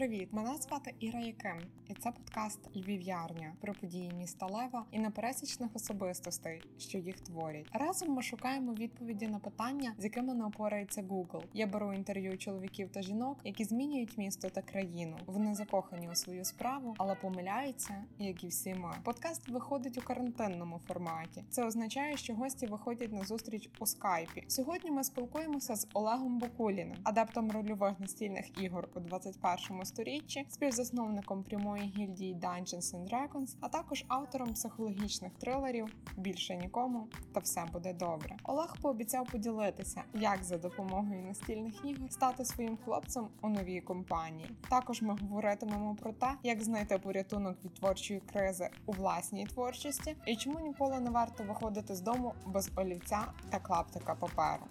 Привіт! Мене звати Іра Яким, і це подкаст Львів'ярня про події міста Лева і непересічних особистостей, що їх творять. Разом ми шукаємо відповіді на питання, з якими не опорається Google. Я беру інтерв'ю чоловіків та жінок, які змінюють місто та країну. Вони закохані у свою справу, але помиляються, як і всі ми. Подкаст виходить у карантинному форматі. Це означає, що гості виходять на зустріч у скайпі. Сьогодні ми спілкуємося з Олегом Букуліним, адептом рольових настільних ігор у 21 сторіччі, співзасновником прямої гільдії Dungeons and Dragons, а також автором психологічних трилерів Більше нікому та все буде добре. Олег пообіцяв поділитися, як за допомогою настільних ігор стати своїм хлопцем у новій компанії. Також ми говоритимемо про те, як знайти порятунок від творчої кризи у власній творчості і чому ніколи не варто виходити з дому без олівця та клаптика паперу.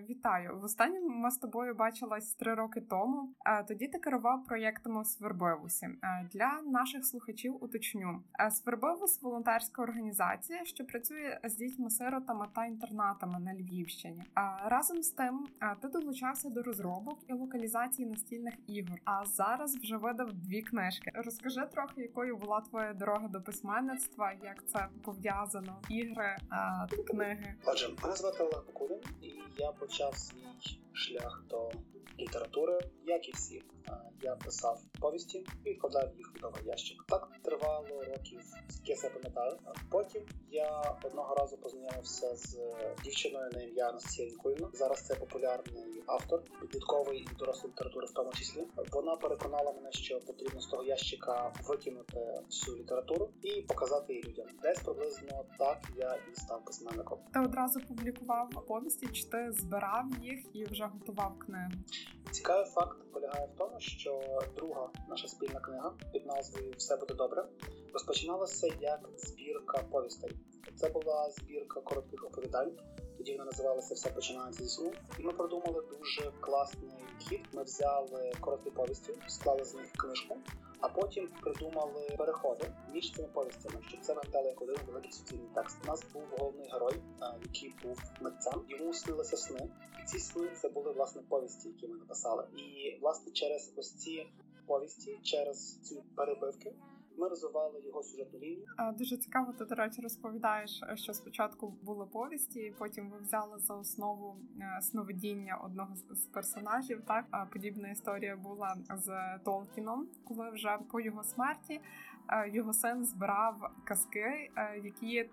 Вітаю в останньому ми з тобою бачилась три роки тому. Тоді ти керував проєктами в Свербивусі. Для наших слухачів уточню Свербивус волонтерська організація, що працює з дітьми-сиротами та інтернатами на Львівщині. Разом з тим ти долучався до розробок і локалізації настільних ігор. А зараз вже видав дві книжки. Розкажи трохи, якою була твоя дорога до письменництва, як це пов'язано, ігри, книги. Отже, мене звати Олег Покулін, і я почав свій шлях до літератури, як і всі. Я писав повісті і відкладав їх довгий ящик. Так тривало років, скільки я себе пам'ятаю. Потім я одного разу познайомився з дівчиною на ім'я Анастасія Нікуліна. Зараз це популярний автор підліткової і дорослої літератури, в тому числі. Вона переконала мене, що потрібно з того ящика викинути всю літературу і показати її людям. Десь приблизно так я і став письменником. Ти одразу публікував повісті, чи ти збирав їх і вже готував книгу? Цікавий факт полягає в тому, що друга наша спільна книга під назвою Все буде добре розпочиналася як збірка повістей. Це була збірка коротких оповідань. Тоді вона називалася Все починається зі сну. І ми продумали дуже класний хід. Ми взяли короткі повісті, склали з них книжку, а потім придумали переходи між цими повістями, щоб це виглядало як один великий суцільний текст. У нас був головний герой, який був митцем. Йому снилися сни, і ці сни це були власне повісті, які ми написали. І власне через ось ці повісті, через ці перебивки ми розвивали його сюжетну лінію. Дуже цікаво, ти до речі, розповідаєш, що спочатку були повісті, потім ви взяли за основу е, сновидіння одного з персонажів. Так подібна історія була з Толкіном, коли вже по його смерті е, його син збирав казки, е, які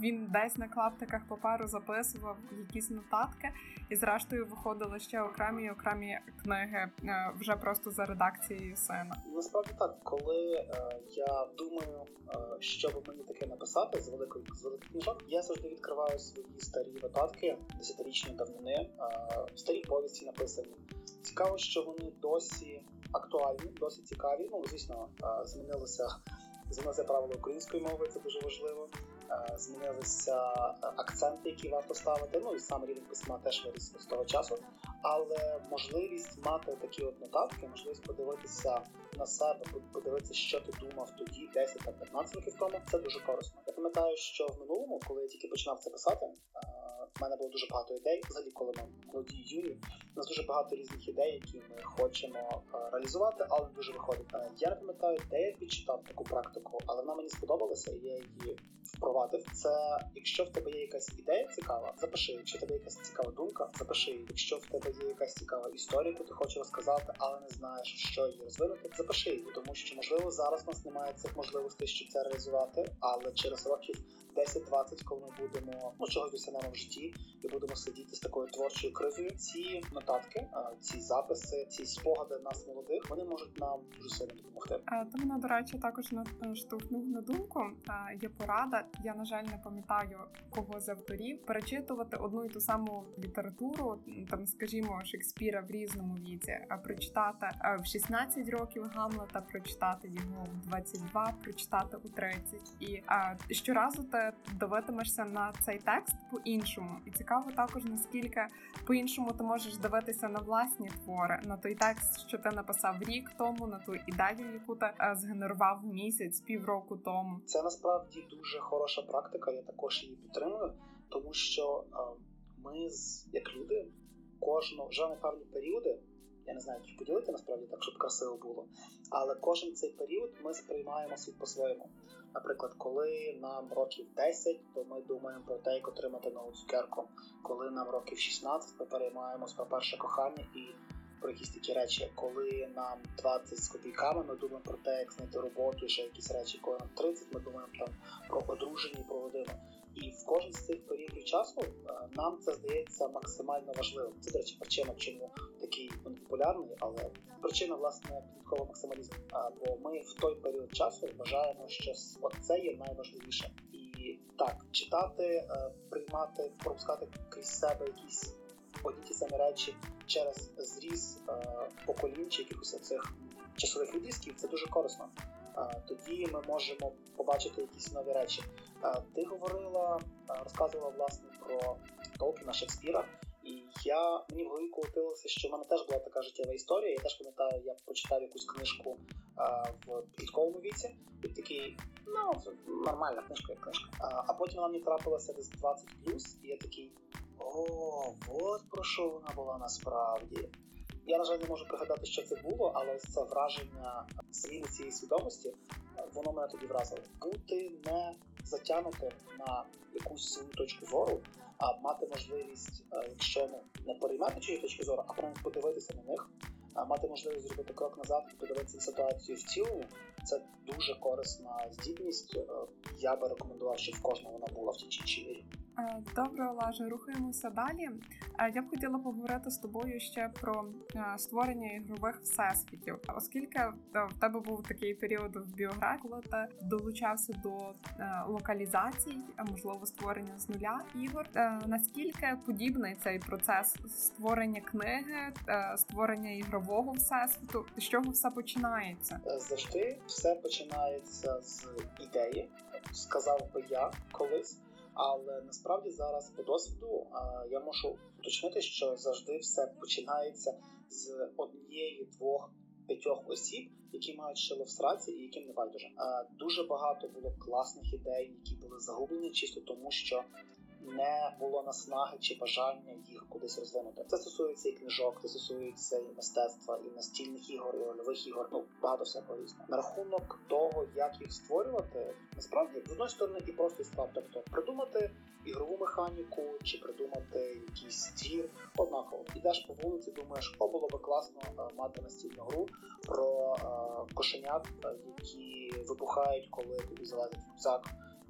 він десь на клаптиках паперу записував якісь нотатки, і зрештою виходили ще окремі окремі книги вже просто за редакцією сина. Насправді так, коли я думаю, е, що би мені таке написати з великої з великих книжок. Я завжди відкриваю свої старі нотатки десятирічної давнини, е, старі повісті написані. Цікаво, що вони досі актуальні, досі цікаві. Ну звісно, е, змінилося змінилося правила української мови, це дуже важливо. Змінилися акценти, які варто ставити. Ну і сам рівень письма теж виріс з того часу. Але можливість мати такі от нотатки, можливість подивитися на себе, подивитися, що ти думав тоді, 10 та 15 років тому, це дуже корисно. Я пам'ятаю, що в минулому, коли я тільки починав це писати, в мене було дуже багато ідей. Взагалі, коли ми молоді юні, у нас дуже багато різних ідей, які ми хочемо реалізувати, але дуже виходить. Я не пам'ятаю, де я підчитав таку практику, але вона мені сподобалася, і я її впровадив. Це якщо в тебе є якась ідея цікава, запиши. Якщо в тебе є якась цікава думка, запиши. Якщо в тебе є якась цікава історія, яку ти хочеш розказати, але не знаєш, що її розвинути, запиши її, тому що можливо зараз у нас немає цих можливостей, щоб це реалізувати, але через років 10-20, коли ми будемо ну чогось досягнемо в житті і будемо сидіти з такою творчою кризою. Ці нотатки, ці записи, ці спогади нас молодих, вони можуть нам дуже сильно допомогти. Ти мене, до речі, також наштовхнув на думку. Є порада. Я на жаль не пам'ятаю кого з авторів перечитувати одну і ту саму літературу, там, скажімо, Шекспіра в різному віці, а прочитати в 16 років Гамлета, прочитати його в 22, прочитати у 30. І щоразу ти дивитимешся на цей текст по-іншому, і цікаво також наскільки по-іншому ти можеш дивитися на власні твори, на той текст, що ти написав рік тому, на ту ідею, яку ти е, згенерував місяць, півроку тому. Це насправді дуже хороша практика. Я також її підтримую. тому що ми, як люди, кожну живемо певні періоди. Я не знаю, їх поділити насправді так, щоб красиво було. Але кожен цей період ми сприймаємо світ по-своєму. Наприклад, коли нам років 10, то ми думаємо про те, як отримати нову цукерку. Коли нам років 16, ми переймаємось про перше кохання і про якісь такі речі. Коли нам 20 з копійками, ми думаємо про те, як знайти роботу ще якісь речі. Коли нам 30, ми думаємо там про одруження про родину. І в кожен з цих періодів часу е, нам це здається максимально важливим. Це, до речі, причина, чому такий популярний, але причина власне підліткового максималізму. Бо ми в той період часу вважаємо, що це є найважливіше. І так, читати, е, приймати, пропускати крізь себе якісь одні ті самі речі через зріз е, поколінь чи якихось цих часових відрізків, це дуже корисно. Тоді ми можемо побачити якісь нові речі. Ти говорила, розказувала власне про Толкіна, Шекспіра, і я мені в голові колотилося, що в мене теж була така життєва історія. Я теж пам'ятаю, я почитав якусь книжку в підлітковому віці, і такий, ну нормальна книжка, як книжка. А потім вона мені трапилася десь 20 і я такий. О, от про що вона була насправді. Я, на жаль, не можу пригадати, що це було, але це враження зміни цієї свідомості, воно мене тоді вразило. Бути не затягнутим на якусь свою точку зору, а мати можливість, е, якщо не переймати чиї точки зору, а прямо подивитися на них, а мати можливість зробити крок назад і подивитися на ситуацію в цілому. Це дуже корисна здібність. Е, я би рекомендував, щоб в кожного вона була в тій чи іншій. Е, добре, Олеже, рухаємося далі. Е, я б хотіла поговорити з тобою ще про е, створення ігрових всесвітів, оскільки в тебе був такий період в біографії, коли ти долучався до локалізацій, можливо створення з нуля ігор. Наскільки подібний цей процес створення книги, створення ігрового всесвіту, з чого все починається? Завжди все починається з ідеї, сказав би я колись. Але насправді зараз по досвіду я можу уточнити, що завжди все починається з однієї, двох, п'ятьох осіб, які мають шило в сраці і яким не байдуже. Дуже багато було класних ідей, які були загублені, чисто тому, що не було наснаги чи бажання їх кудись розвинути. Це стосується і книжок, це стосується і мистецтва, і настільних ігор, і рольових ігор. Ну багато всякого різного. На рахунок того, як їх створювати, насправді з одної сторони і просто справ, тобто придумати ігрову механіку чи придумати якийсь твір. Однаково ідеш по вулиці, думаєш, о було би класно е, мати настільну гру про е, кошенят, е, які вибухають, коли тобі залазять в рюкзак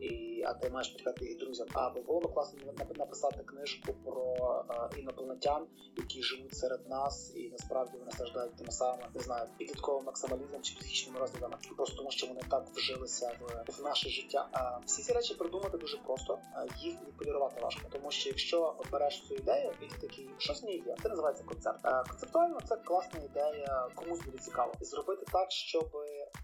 і а ти маєш підказати їх друзям. Або було б класно написати книжку про а, інопланетян, які живуть серед нас, і насправді вони страждають тим самим, не знаю, підлітковим максималізмом чи психічними розладами, просто тому що вони так вжилися в, в наше життя. А всі ці речі придумати дуже просто, а їх відполірувати важко, тому що якщо береш цю ідею, і ти такий щось не є, це називається концепт. А, концептуально це класна ідея, комусь буде цікаво. Зробити так, щоб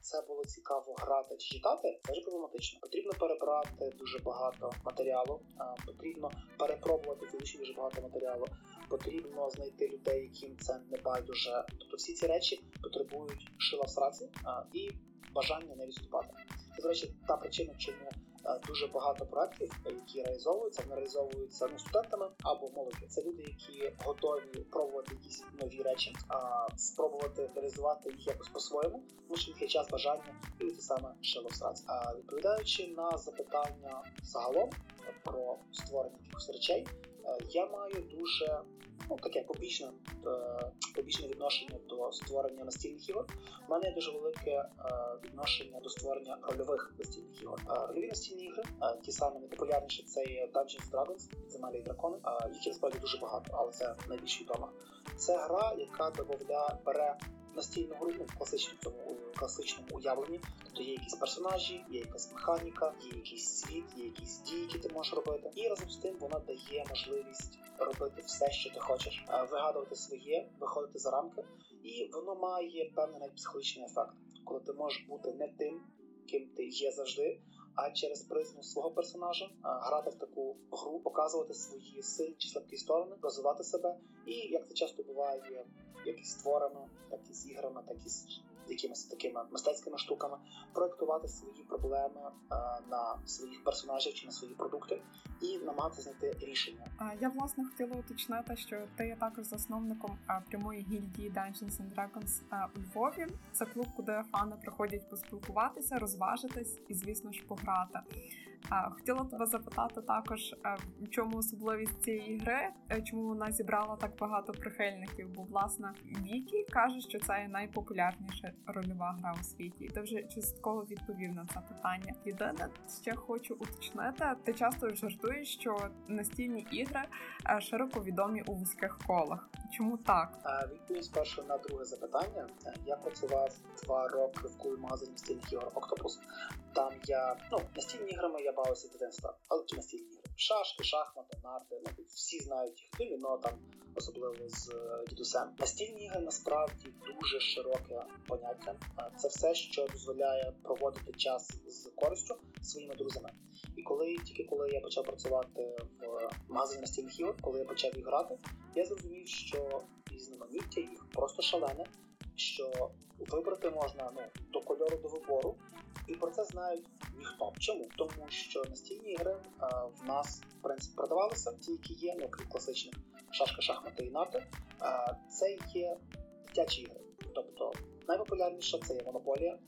це було цікаво грати чи читати, теж проблематично. Потрібно перебрати дуже багато матеріалу, потрібно перепробувати фізично дуже багато матеріалу. Потрібно знайти людей, яким це не байдуже. Тобто всі ці речі потребують шила в сраці і бажання не відступати. Це, до речі, та причина, чому дуже багато проектів, які реалізовуються, вони реалізовуються ну, студентами або молоді. Це люди, які готові пробувати якісь нові речі, а спробувати реалізувати їх якось по-своєму, тому що їх є час бажання і це саме шило А відповідаючи на запитання загалом про створення якихось речей, е, я маю дуже ну таке побічне е, побічне відношення до створення настільних ігор. У мене є дуже велике е, відношення до створення рольових настільних ігор. Е, рольові настільні ігри, ті самі найпопулярніші це є Dungeons Dragons, підземелля і дракони. Їх насправді дуже багато, але це найбільш відома. Це гра, яка додає бере настільну гру ну, в класичному цьому класичному уявленні. Тобто є якісь персонажі, є якась механіка, є якийсь світ, є якісь дії, які ти можеш робити. І разом з тим вона дає можливість робити все, що ти хочеш, вигадувати своє, виходити за рамки, і воно має певний навіть психологічний ефект, коли ти можеш бути не тим, ким ти є завжди. А через призму свого персонажа грати в таку гру, показувати свої сильні чи слабкі сторони, розвивати себе, і як це часто буває, як і творами, так і з іграми, так і якимись такими мистецькими штуками, проектувати свої проблеми е, на своїх персонажів чи на свої продукти і намагатися знайти рішення. Я власне хотіла уточнити, що ти є також засновником прямої гільдії Dungeons and Dragons у Львові. Це клуб, куди фани приходять поспілкуватися, розважитись і, звісно ж, пограти. Хотіла тебе запитати також, в чому особливість цієї гри, е, чому вона зібрала так багато прихильників? Бо власне Вікі каже, що це найпопулярніша рольова гра у світі, ти вже частково відповів на це питання. Єдине, ще хочу уточнити. Ти часто жартуєш, що настільні ігри е, широко відомі у вузьких колах. Чому так? Відповідь спершу на друге запитання. Я працював два роки в магазині настільних ігор Octopus. Там я ну настільні іграми я бавився дитинства, але ті настільні ігри. Шашки, шахмати, нарти. Ну всі знають їх фільмі, але там особливо з е, дідусем. Настільні ігри насправді дуже широке поняття. Це все, що дозволяє проводити час з користю своїми друзями. І коли тільки коли я почав працювати в магазині настільних ігор, коли я почав їх грати, я зрозумів, що різноманіття їх просто шалене, що вибрати можна ну до кольору до вибору. І про це знають ніхто. Чому? Тому що настільні ігри а, в нас в принципі продавалися, ті, які є, ну крім класичних шашка, шахмати і нарти. А, це є дитячі ігри. Тобто найпопулярніша це є монополія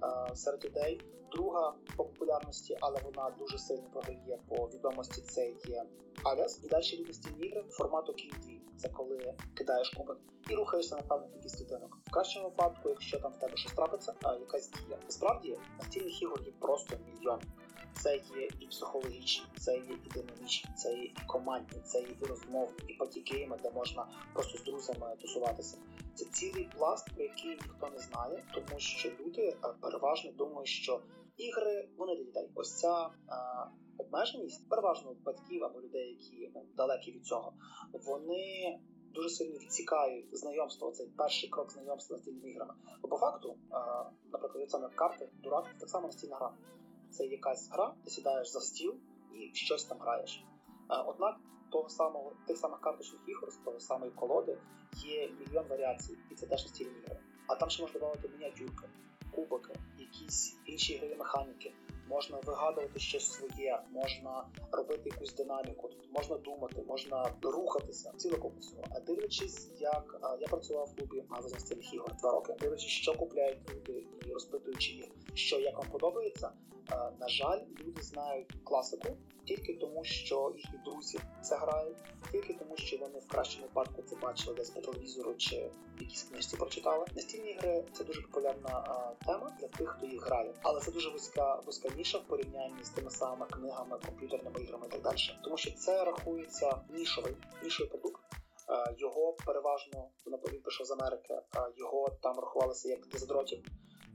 а, серед людей. Друга по популярності, але вона дуже сильно програє по відомості. Це є Аліас. І далі рівні стільні ігри формату King Це коли кидаєш кубик і рухаєшся на певну кількість клітинок. В кращому випадку, якщо там в тебе щось трапиться, а якась дія. Насправді настільних ігор є просто мільйон. Це є і психологічні, це є і динамічні, це є і командні, це є і розмовні, і патігейми, де можна просто з друзями тусуватися. Це цілий пласт, про який ніхто не знає, тому що люди переважно думають, що ігри вони для дітей. Ось ця а, обмеженість, переважно батьків або людей, які ну, далекі від цього, вони дуже сильно відсікають знайомство. Цей перший крок знайомства з тими іграми. Бо по факту, наприклад, саме карти, дурак, так само настільна гра. Це якась гра, ти сідаєш за стіл і щось там граєш. Однак того самого тих самих карточних ігор, з того самої колоди є мільйон варіацій, і це теж настільні ігри. А там ще можна додати мініатюрки, кубики, якісь інші ігрові механіки. Можна вигадувати щось своє, можна робити якусь динаміку, тобто можна думати, можна рухатися купу всього. А дивлячись, як я працював в клубі магазин стільних ігор два роки, дивлячись, що купляють люди, і розпитуючи їх, що як вам подобається. На жаль, люди знають класику тільки тому, що їхні друзі це грають, тільки тому, що вони в кращому випадку це бачили десь по телевізору чи в якійсь книжці прочитали. Настільні ігри це дуже популярна тема для тих, хто їх грає, але це дуже вузька вузька ніша в порівнянні з тими самими книгами, комп'ютерними іграми і так далі, тому що це рахується нішовий нішовий продукт. Його переважно він пішов з Америки, його там рахувалися як дезодротів.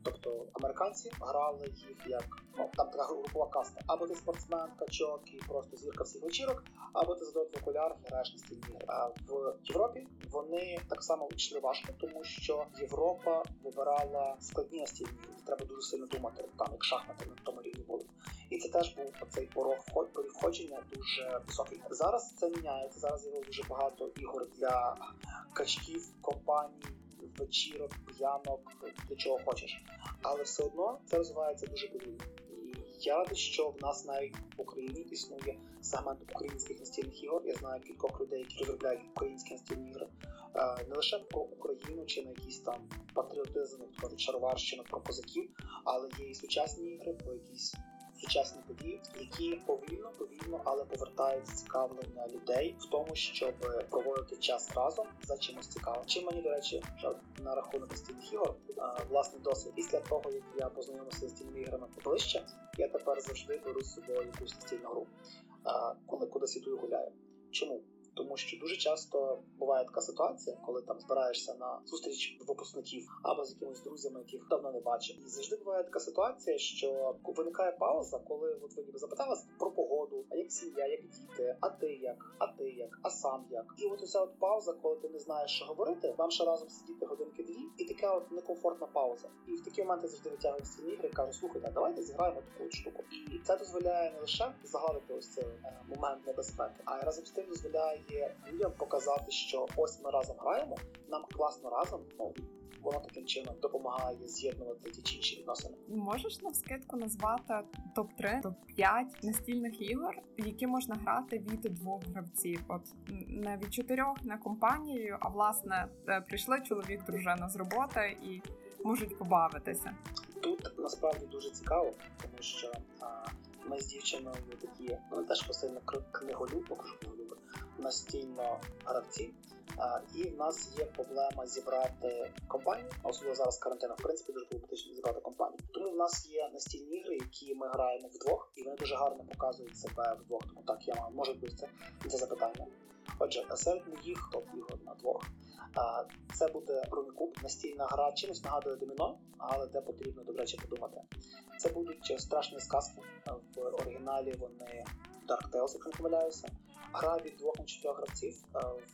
Тобто американці грали їх як ну там така групова каста. Або ти спортсмен, качок і просто зірка всіх вечірок, або ти задот в окулярах і граєш на стільні. А в Європі вони так само йшли важко, тому що Європа вибирала складні настільні. Треба дуже сильно думати, там як шахмати на тому рівні були. І це теж був оцей порог входження дуже високий. Зараз це міняється. Зараз є дуже багато ігор для качків, компаній вечірок, п'янок, до чого хочеш. Але все одно це розвивається дуже повільно. І я радий, що в нас навіть в Україні існує сегмент українських настільних ігор. Я знаю кількох людей, які розробляють українські настільні ігри. Е, не лише про Україну чи на якийсь там патріотизм, кажуть, шароварщину про козаків, але є і сучасні ігри про якісь сучасні події, які повільно, повільно, але повертають цікавлення людей в тому, щоб проводити час разом за чимось цікавим. Чим мені до речі, на рахунок стільних ігор власний досвід після того, як я познайомився з настільними іграми поближче, я тепер завжди беру з собою якусь стільну гру, коли кудись іду і гуляю. Чому? Тому що дуже часто буває така ситуація, коли там збираєшся на зустріч випускників або з якимись друзями, яких давно не бачив. І завжди буває така ситуація, що виникає пауза, коли от ви ніби запитали про погоду, а як сім'я, як діти, а ти як, а ти як, а сам як. І от уся от пауза, коли ти не знаєш, що говорити, вам ще разом сидіти годинки дві, і така от некомфортна пауза. І в такі моменти завжди витягують стільні ігри і кажуть, слухайте, давайте зіграємо таку штуку. І це дозволяє не лише загадати ось цей е, момент небезпеки, а й разом з тим дозволяє є людям показати, що ось ми разом граємо, нам класно разом. Ну воно таким чином допомагає з'єднувати ті чи інші відносини. Можеш на вскидку назвати топ 3 топ 5 настільних ігор, які можна грати від двох гравців? От не від чотирьох на компанію, а власне е, прийшли чоловік, дружина з роботи і можуть побавитися. Тут насправді дуже цікаво, тому що а, ми з дівчиною такі, ну теж посильно книголюб, книголюб, настільно гравці. І в нас є проблема зібрати компанію, особливо зараз карантину, в принципі, дуже проблематично зібрати компанію. Тому в нас є настільні ігри, які ми граємо вдвох, і вони дуже гарно показують себе вдвох. Тому так я маю може бути це, запитання. Отже, серед моїх топ ігор на двох. Це буде Румікуб, настільна гра, чимось нагадує доміно, але де потрібно до речі подумати. Це будуть страшні сказки. В оригіналі вони Dark Tales, якщо не помиляюся. Гра від двох на чотирьох гравців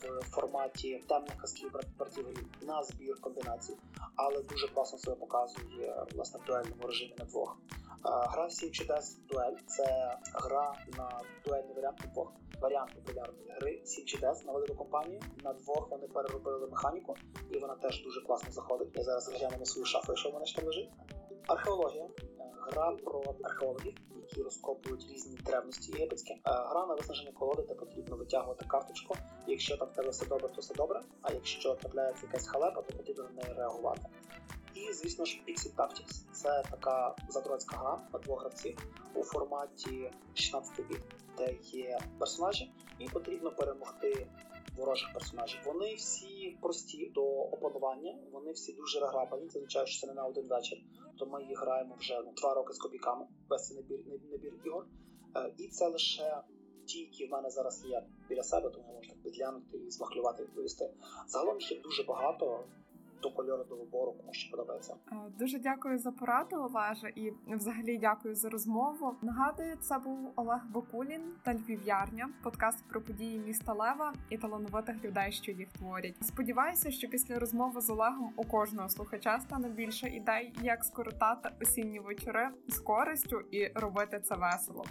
в форматі темних казків братів на збір комбінацій, але дуже класно себе показує власне в дуельному режимі на двох. Гра «Сім чудес дуель це гра на дуельний варіант на двох. Варіант популярної гри «Сім чудес на велику компанію. На двох вони переробили механіку, і вона теж дуже класно заходить. Я зараз гляну на свою шафу, що в мене ще лежить. Археологія гра про археологів, які розкопують різні древності єгипетські. Е, гра на виснаження колоди, де потрібно витягувати карточку. Якщо там тебе все добре, то все добре. А якщо трапляється якась халепа, то потрібно на неї реагувати. І, звісно ж, Pixie Tactics. Це така задроцька гра на двох гравців у форматі 16 біт, де є персонажі, і потрібно перемогти ворожих персонажів. Вони всі прості до опанування, вони всі дуже реграбані. Це означає, що це не на один вечір. То ми їх граємо вже ну, два роки з копійками. Весь цей набір набір ігор. Е, і це лише ті, які в мене зараз є біля себе, тому можна підглянути і змахлювати відповісти. Загалом ще дуже багато до кольору до вибору, кому що подобається. Е, дуже дякую за пораду, Олеже, і взагалі дякую за розмову. Нагадую, це був Олег Бакулін та Львів'ярня, подкаст про події міста Лева і талановитих людей, що їх творять. Сподіваюся, що після розмови з Олегом у кожного слухача стане більше ідей, як скоротати осінні вечори з користю і робити це весело.